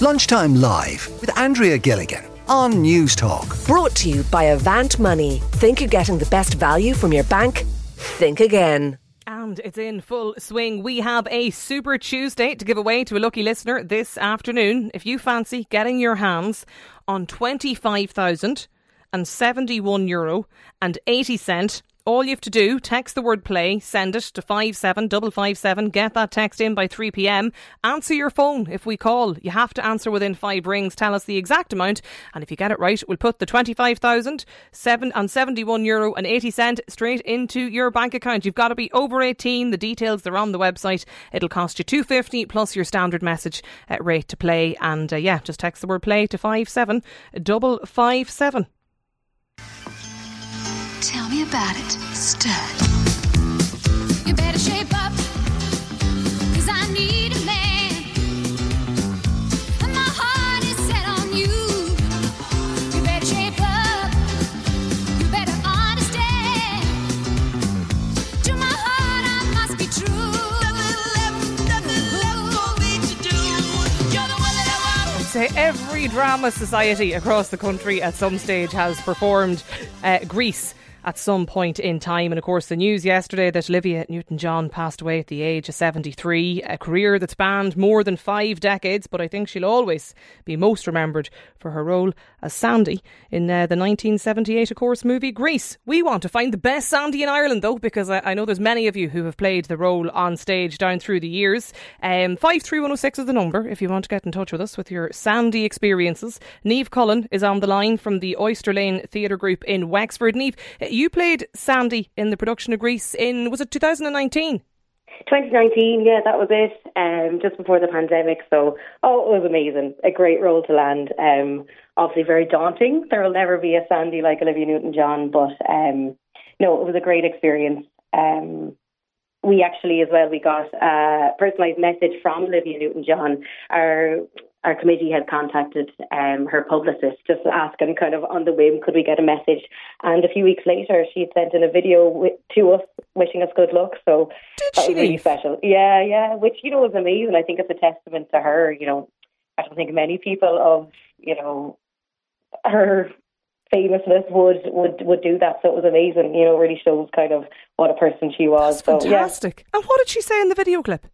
Lunchtime Live with Andrea Gilligan on Newstalk. Brought to you by Avant Money. Think you're getting the best value from your bank? Think again. And it's in full swing. We have a Super Tuesday to give away to a lucky listener this afternoon. If you fancy getting your hands on 25,071 euro and 80 cent all you have to do, text the word play, send it to 57557, get that text in by 3 pm, answer your phone if we call. You have to answer within five rings, tell us the exact amount, and if you get it right, we'll put the 25,000 and 71 euro and 80 cent straight into your bank account. You've got to be over 18. The details are on the website. It'll cost you 250 plus your standard message uh, rate to play. And uh, yeah, just text the word play to 57557. About it. You better shape up, cause I need a man. And my heart is set on you. You better shape up, you better understand. To my heart, I must be true. say every drama society across the country at some stage has performed uh, Grease at some point in time. And of course, the news yesterday that Olivia Newton John passed away at the age of 73, a career that spanned more than five decades, but I think she'll always be most remembered for her role as Sandy in uh, the 1978, of course, movie Grease. We want to find the best Sandy in Ireland, though, because I, I know there's many of you who have played the role on stage down through the years. Um, 53106 is the number if you want to get in touch with us with your Sandy experiences. Neve Cullen is on the line from the Oyster Lane Theatre Group in Wexford. Neve, you played Sandy in the production of Grease in, was it 2019? 2019, yeah, that was it. Um, just before the pandemic, so oh, it was amazing. A great role to land. Um, obviously very daunting. There will never be a Sandy like Olivia Newton-John, but um, no, it was a great experience. Um, we actually, as well, we got a personalised message from Olivia Newton-John. Our our committee had contacted um, her publicist just asking kind of on the whim could we get a message? And a few weeks later she sent in a video to us wishing us good luck. So Did that she was really leave? special. Yeah yeah which you know was amazing. I think it's a testament to her you know I don't think many people of you know her famousness would would would do that. So it was amazing. You know really shows kind of what a person she was. That's so yeah. fantastic. And what did she say in the video clip?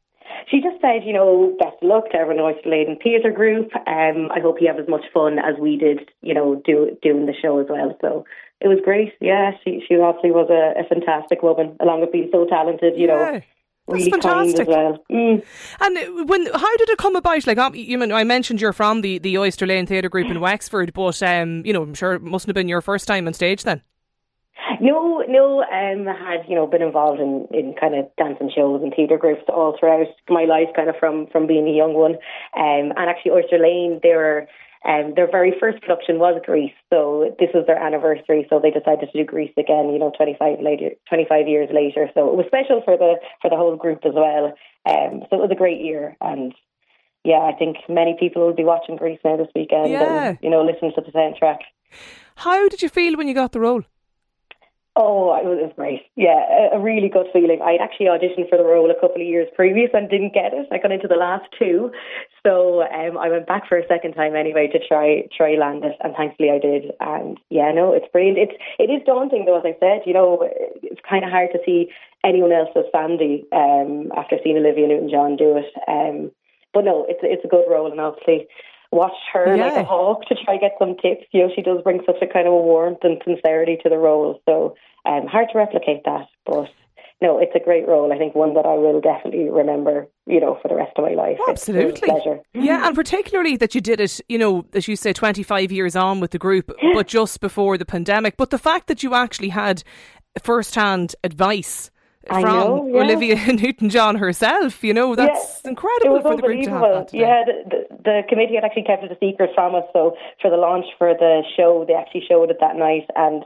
She just said, you know, best of luck to everyone in Oyster Lane Theatre Group. Um, I hope you have as much fun as we did, you know, do, doing the show as well. So it was great. Yeah, she she obviously was a, a fantastic woman, along with being so talented, you Yeah, know, that's really fantastic. as well. Mm. And uh, when how did it come about? Like, um, you know, I mentioned you're from the, the Oyster Lane Theatre Group in Wexford, but um, you know, I'm sure it mustn't have been your first time on stage then. No, no, um, I had, you know, been involved in, in kind of dancing shows and theatre groups all throughout my life, kind of from, from being a young one. Um, and actually, Oyster Lane, they were, um, their very first production was Grease, so this was their anniversary, so they decided to do Grease again, you know, 25, later, 25 years later. So it was special for the, for the whole group as well. Um, so it was a great year, and yeah, I think many people will be watching Grease now this weekend Yeah. and, you know, listening to the soundtrack. How did you feel when you got the role? Oh, it was, it was great. Yeah, a, really good feeling. I'd actually auditioned for the role a couple of years previous and didn't get it. I got into the last two, so um, I went back for a second time anyway to try try land it, and thankfully I did. And yeah, no, it's brilliant. It's it is daunting though, as I said. You know, it's kind of hard to see anyone else as Sandy um, after seeing Olivia Newton-John do it. Um, but no, it's it's a good role, and obviously watch her like a hawk to try get some tips. You know, she does bring such a kind of a warmth and sincerity to the role. So um, hard to replicate that, but no, it's a great role. I think one that I will definitely remember. You know, for the rest of my life. Absolutely. pleasure. Yeah, and particularly that you did it, you know, as you say, 25 years on with the group, but just before the pandemic. But the fact that you actually had first hand advice from know, yeah. Olivia Newton John herself, you know, that's Yeah. incredible for the group to have that. today. Yeah, the, the, the committee had actually kept it a secret from us. So for the launch for the show, they actually showed it that night, and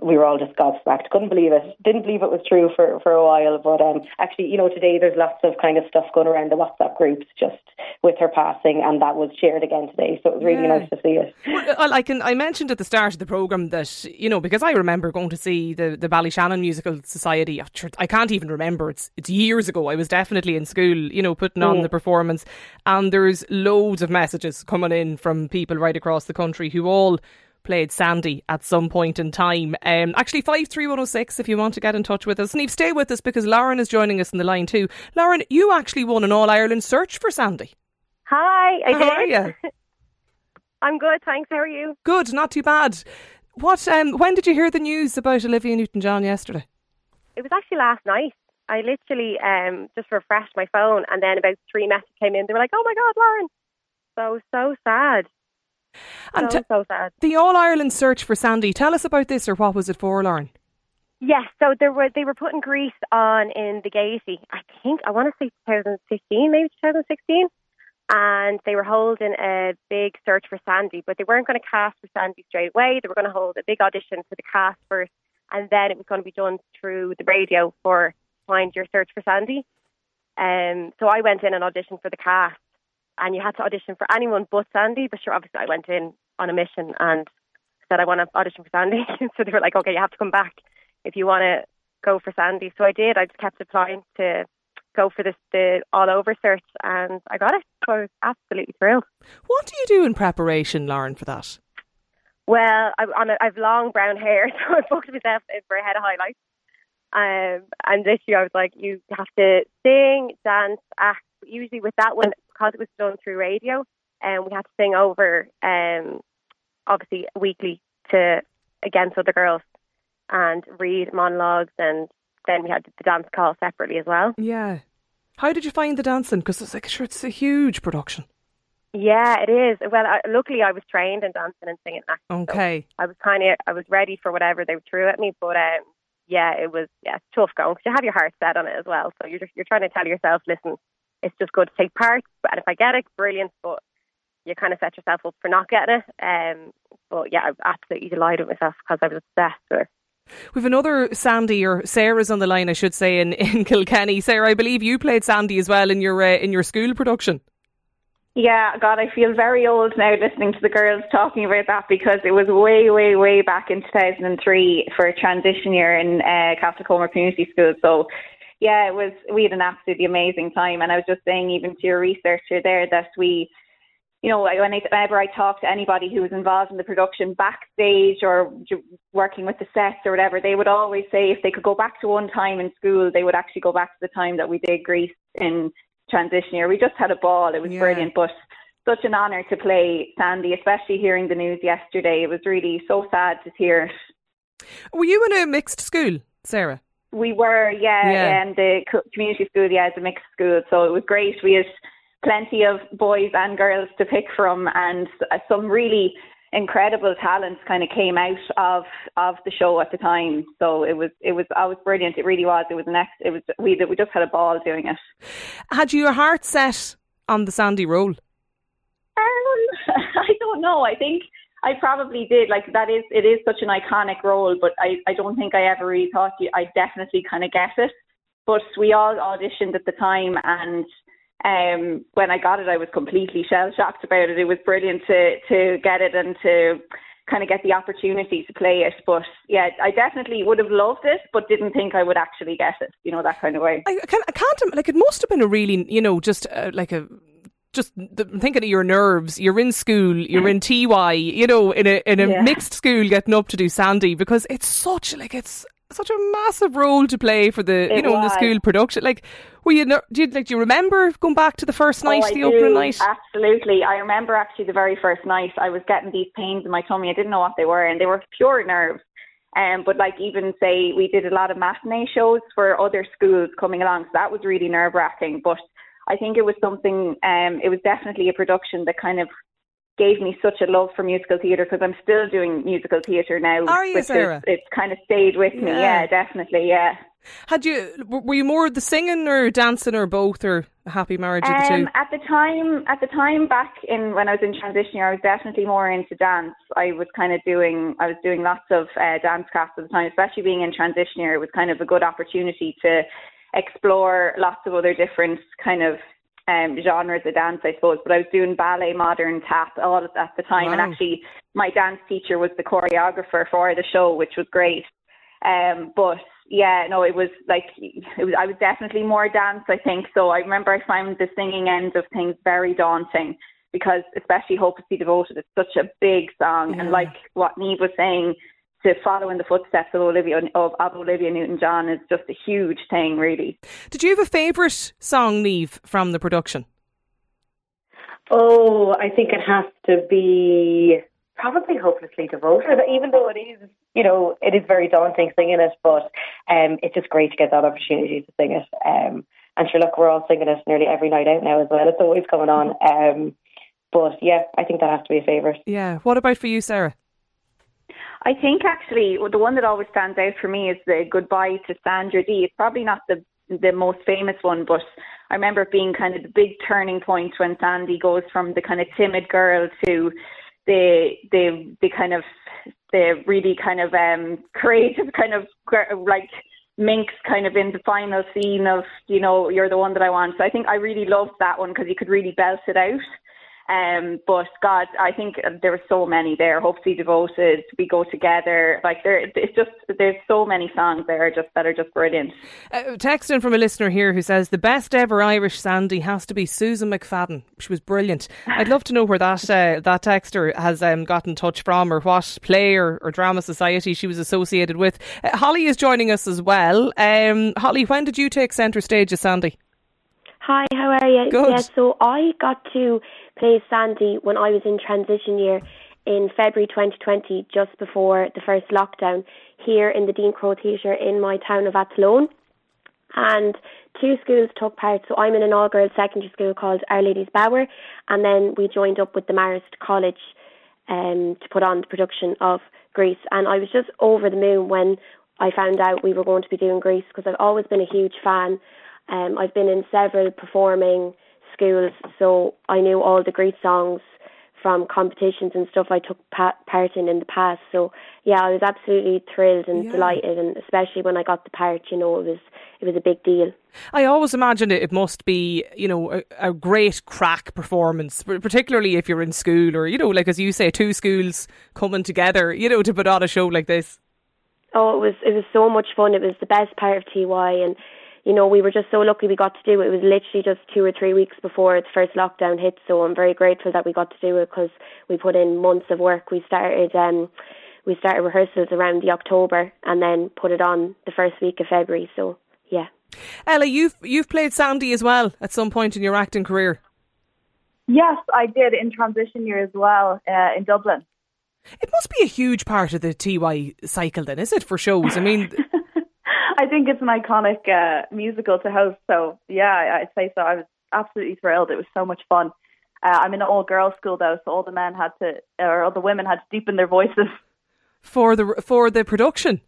we were all just gobsmacked. Couldn't believe it. Didn't believe it was true for, for a while. But um, actually, you know, today there's lots of kind of stuff going around the WhatsApp groups just with her passing, and that was shared again today. So it was really Yeah. nice to see it. Well, I can. I mentioned at the start of the program that you know because I remember going to see the the Ballyshannon Musical Society. I can't even remember. It's it's years ago. I was definitely in school, you know, putting on the performance, and there's loads of messages coming in from people right across the country who all played Sandy at some point in time. Um, actually, five three one zero six. If you want to get in touch with us, Neve, stay with us because Lauren is joining us in the line too. Lauren, you actually won an All Ireland search for Sandy. Hi, I How did. are you? I'm good, thanks. How are you? Good, not too bad. What? Um, when did you hear the news about Olivia Newton-John yesterday? It was actually last night. I literally um, just refreshed my phone, and then about three messages came in. They were like, "Oh my God, Lauren!" So so sad. And so t- so sad. the All Ireland search for Sandy. Tell us about this, or what was it for, Lauren? Yes, so there were they were putting Grease on in the Gaiety. I think I want to say 2015, maybe 2016, and they were holding a big search for Sandy, but they weren't going to cast for Sandy straight away. They were going to hold a big audition for the cast first, and then it was going to be done through the radio for find your search for Sandy. Um, so I went in and auditioned for the cast, and you had to audition for anyone but Sandy. But sure, obviously I went in on a mission and said I want to audition for Sandy. so they were like, okay, you have to come back if you want to go for Sandy. So I did. I just kept applying to go for this the all over search, and I got it. So I was absolutely thrilled. What do you do in preparation, Lauren, for that? Well, I, I'm a, I've long brown hair, so I booked myself in for a head of highlights. Um, and this year I was like, you have to sing, dance, act. Usually with that one, because it was done through radio, and we had to sing over, um, obviously weekly to against other girls, and read monologues, and then we had the dance call separately as well. Yeah. How did you find the dancing? Because it's like, sure, it's a huge production. Yeah, it is. Well, I, luckily I was trained in dancing and singing. acting, so Okay. I was kind of I was ready for whatever they threw at me, but um, yeah, it was yeah tough going because you have your heart set on it as well. So you're just, you're trying to tell yourself, listen, it's just good to take part, and if I get it, brilliant. But you kind of set yourself up for not getting it. Um, but yeah, I'm absolutely delighted with myself because I was obsessed with it. We've another Sandy or Sarah's on the line, I should say, in, in Kilkenny. Sarah, I believe you played Sandy as well in your uh, in your school production. Yeah, God, I feel very old now listening to the girls talking about that because it was way, way, way back in 2003 for a transition year in uh, Castlecomer Community School. So, yeah, it was. We had an absolutely amazing time, and I was just saying, even to your researcher there, that we, you know, when I, whenever I talk to anybody who was involved in the production backstage or working with the sets or whatever, they would always say if they could go back to one time in school, they would actually go back to the time that we did Grease in transition year. We just had a ball. It was Yeah. brilliant, but such an honour to play Sandy, especially hearing the news yesterday. It was really so sad to hear it. Were you in a mixed school, Sarah? We were, yeah, Yeah. and the community school, yeah, is a mixed school, so it was great. We had plenty of boys and girls to pick from, and s- some really incredible talents kind of came out of of the show at the time. So it was it was I was brilliant. It really was. It was next. It was we we just had a ball doing it. Had you your heart set on the Sandy role? Um, I don't know. I think I probably did. Like that is it is such an iconic role, but I I don't think I ever really thought you, I definitely kind of get it. But we all auditioned at the time, and um, when I got it, I was completely shell shocked about it. It was brilliant to to get it and to kind of get the opportunity to play it. But yeah, I definitely would have loved it, but didn't think I would actually get it. You know that kind of way. I, can't, I can't, like, it must have been a really, you know, just uh, like a. Just the, thinking of your nerves, you're in school, you're in TY, you know, in a in a Yeah. mixed school, getting up to do Sandy because it's such like it's such a massive role to play for the you It know in the school production. Like, were you do you like do you remember going back to the first night, oh, the opening night? Absolutely. I remember actually the very first night I was getting these pains in my tummy. I didn't know what they were and they were pure nerves. Um, but like even say we did a lot of matinee shows for other schools coming along, so that was really nerve wracking. But I think it was something. Um, it was definitely a production that kind of gave me such a love for musical theatre because I'm still doing musical theatre now. Are you, is- Sarah? it's kind of stayed with me. Yeah. Yeah, definitely. Yeah. Had you were you more the singing or dancing or both or a happy marriage of the two? Um, at the time, at the time back in when I was in transition year, I was definitely more into dance. I was kind of doing, I was doing lots of uh, dance classes at the time, especially being in transition year. It was kind of a good opportunity to explore lots of other different kind of um, genres of dance, I suppose. But I was doing ballet, modern, tap, all at at the time, and actually, my dance teacher was the choreographer for the show, which was great. Um, but yeah, no, it was like it was. I was definitely more dance, I think. So I remember I found the singing end of things very daunting because, especially "Hopelessly Devoted," it's such a big song, and like what Neve was saying, to follow in the footsteps of Olivia of, of Olivia Newton-John is just a huge thing, really. Did you have a favourite song, Neve, from the production? Oh, I think it has to be probably hopelessly devoted, even though it is, you know, it is very daunting singing it, but um, it's just great to get that opportunity to sing it. Um, and sure, look, we're all singing it nearly every night out now as well. It's always coming on. Um, but yeah, I think that has to be a favourite. Yeah. What about for you, Sarah? I think actually the one that always stands out for me is the Goodbye to Sandra Dee. It's probably not the the most famous one, but I remember it being kind of the big turning point when Sandy goes from the kind of timid girl to the the the kind of the really kind of um creative kind of like minx kind of in the final scene of you know you're the one that I want. So I think I really loved that one because you could really belt it out. Um, but God, I think uh, there were so many there. Hopefully devoted, we go together. Like there, it's just there's so many songs there just that are just brilliant. Uh, text in from a listener here who says the best ever Irish Sandy has to be Susan McFadden. She was brilliant. I'd love to know where that uh, that texter has um, got in touch from, or what play or, or drama society she was associated with. Uh, Holly is joining us as well. Um, Holly, when did you take centre stage as Sandy? Hi, how are you? Good. Yeah, so I got to play Sandy when I was in transition year in February 2020, just before the first lockdown, here in the Dean Crowe Theatre in my town of Athlone. And two schools took part. So I'm in an all girls secondary school called Our Lady's Bower, and then we joined up with the Marist College um, to put on the production of Grease. And I was just over the moon when I found out we were going to be doing Grease because I've always been a huge fan. Um, I've been in several performing schools, so I knew all the great songs from competitions and stuff I took pa- part in in the past. So yeah, I was absolutely thrilled and Yeah. delighted, and especially when I got the part, you know, it was it was a big deal. I always imagine it, it must be, you know, a, a great crack performance, particularly if you're in school or, you know, like as you say, two schools coming together, you know, to put on a show like this. Oh, it was it was so much fun. It was the best part of TY, and you know we were just so lucky we got to do it. It was literally just two or three weeks before the first lockdown hit, so I'm very grateful that we got to do it because we put in months of work. We started um we started rehearsals around the October and then put it on the first week of February. So yeah. Ella, you've you've played Sandy as well at some point in your acting career. Yes, I did in transition year as well uh, in Dublin. It must be a huge part of the TY cycle, then, is it, for shows? I mean, I think it's an iconic uh, musical to host. So yeah, I'd say so. I was absolutely thrilled. It was so much fun. Uh, I'm in an all girls school though, so all the men had to, or all the women had to deepen their voices. for the for the production,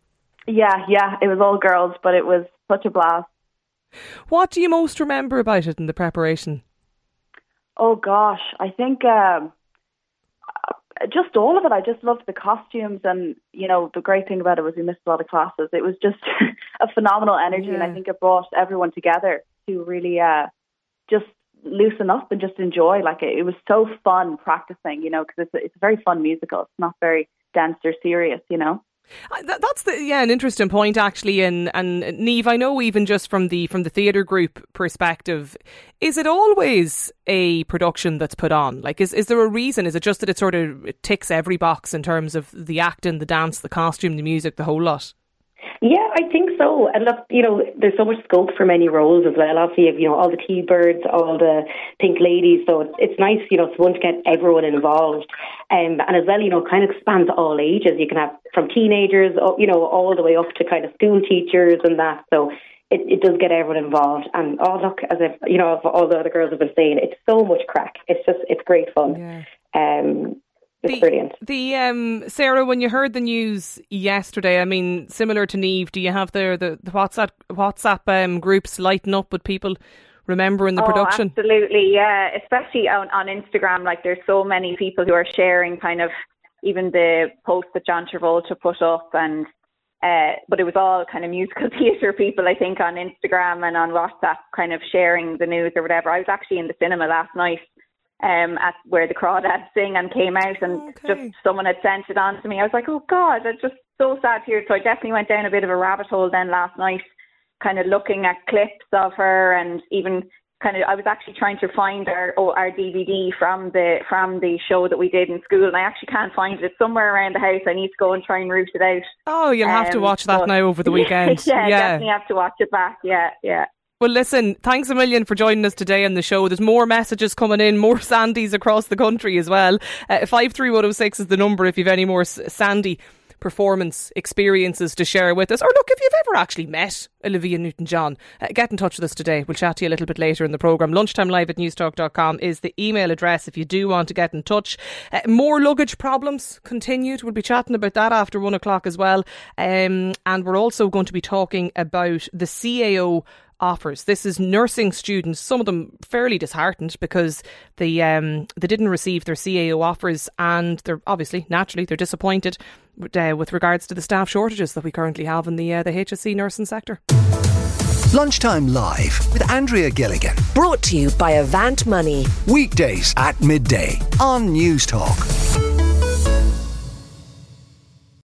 Yeah, yeah, it was all girls, but it was such a blast. what do you most remember about it in the preparation? Oh gosh, I think um, just all of it. I just loved the costumes, and you know the great thing about it was we missed a lot of classes. It was just a phenomenal energy, and I think it brought everyone together to really uh, just loosen up and just enjoy. Like it, it was so fun practicing, you know, because it's a, it's a very fun musical. It's not very dense or serious, you know. Uh, That, that's the yeah an interesting point actually, and and Neve, I know even just from the from the theatre group perspective, is it always a production that's put on? Like, is is there a reason? Is it just that it sort of ticks every box in terms of the acting, the dance, the costume, the music, the whole lot? Yeah, I think so. And look, you know, there's so much scope for many roles as well. Obviously, you have, you know, all the T-Birds, all the pink ladies. So it's, it's nice, you know, to want to get everyone involved. Um, and as well, you know, kind of spans all ages. You can have from teenagers, up- you know, all the way up to kind of school teachers and that. So it, it does get everyone involved. And oh, look, as if, you know, all the other girls have been saying, it's so much crack. It's just, it's great fun. Yeah. Um, it's the, brilliant. The um, Sarah, when you heard the news yesterday, I mean, similar to Neve, do you have the the, the WhatsApp WhatsApp um, groups lighting up with people remembering the oh, production? Absolutely, yeah. Especially on, on Instagram, like there's so many people who are sharing kind of even the post that John Travolta put up and uh, but it was all kind of musical theatre people, I think, on Instagram and on WhatsApp, kind of sharing the news or whatever. I was actually in the cinema last night um, at where the Crawdads sing and came out, and Okay. just someone had sent it on to me. I was like, oh God, it's just so sad to hear. So I definitely went down a bit of a rabbit hole then last night, kind of looking at clips of her and even kind of I was actually trying to find our oh, our DVD from the from the show that we did in school, and I actually can't find it. It's somewhere around the house. I need to go and try and root it out. Oh, you'll have to Um, watch that but- now over the weekend. yeah, definitely have to watch it back. Yeah, yeah. Well, listen, thanks a million for joining us today on the show. There's more messages coming in, more Sandys across the country as well. Uh, 53106 is the number if you've any more Sandy performance experiences to share with us. Or look, if you've ever actually met Olivia Newton John, uh, get in touch with us today. We'll chat to you a little bit later in the programme. Lunchtime live at newstalk.com is the email address if you do want to get in touch. Uh, more luggage problems continued. We'll be chatting about that after one o'clock as well. Um, and we're also going to be talking about the CAO offers. This is nursing students, some of them fairly disheartened because they um, they didn't receive their CAO offers, and they're obviously naturally they're disappointed with, uh, with regards to the staff shortages that we currently have in the uh, the HSE nursing sector. Lunchtime Live with Andrea Gilligan. Brought to you by Avant Money. Weekdays at midday on Newstalk.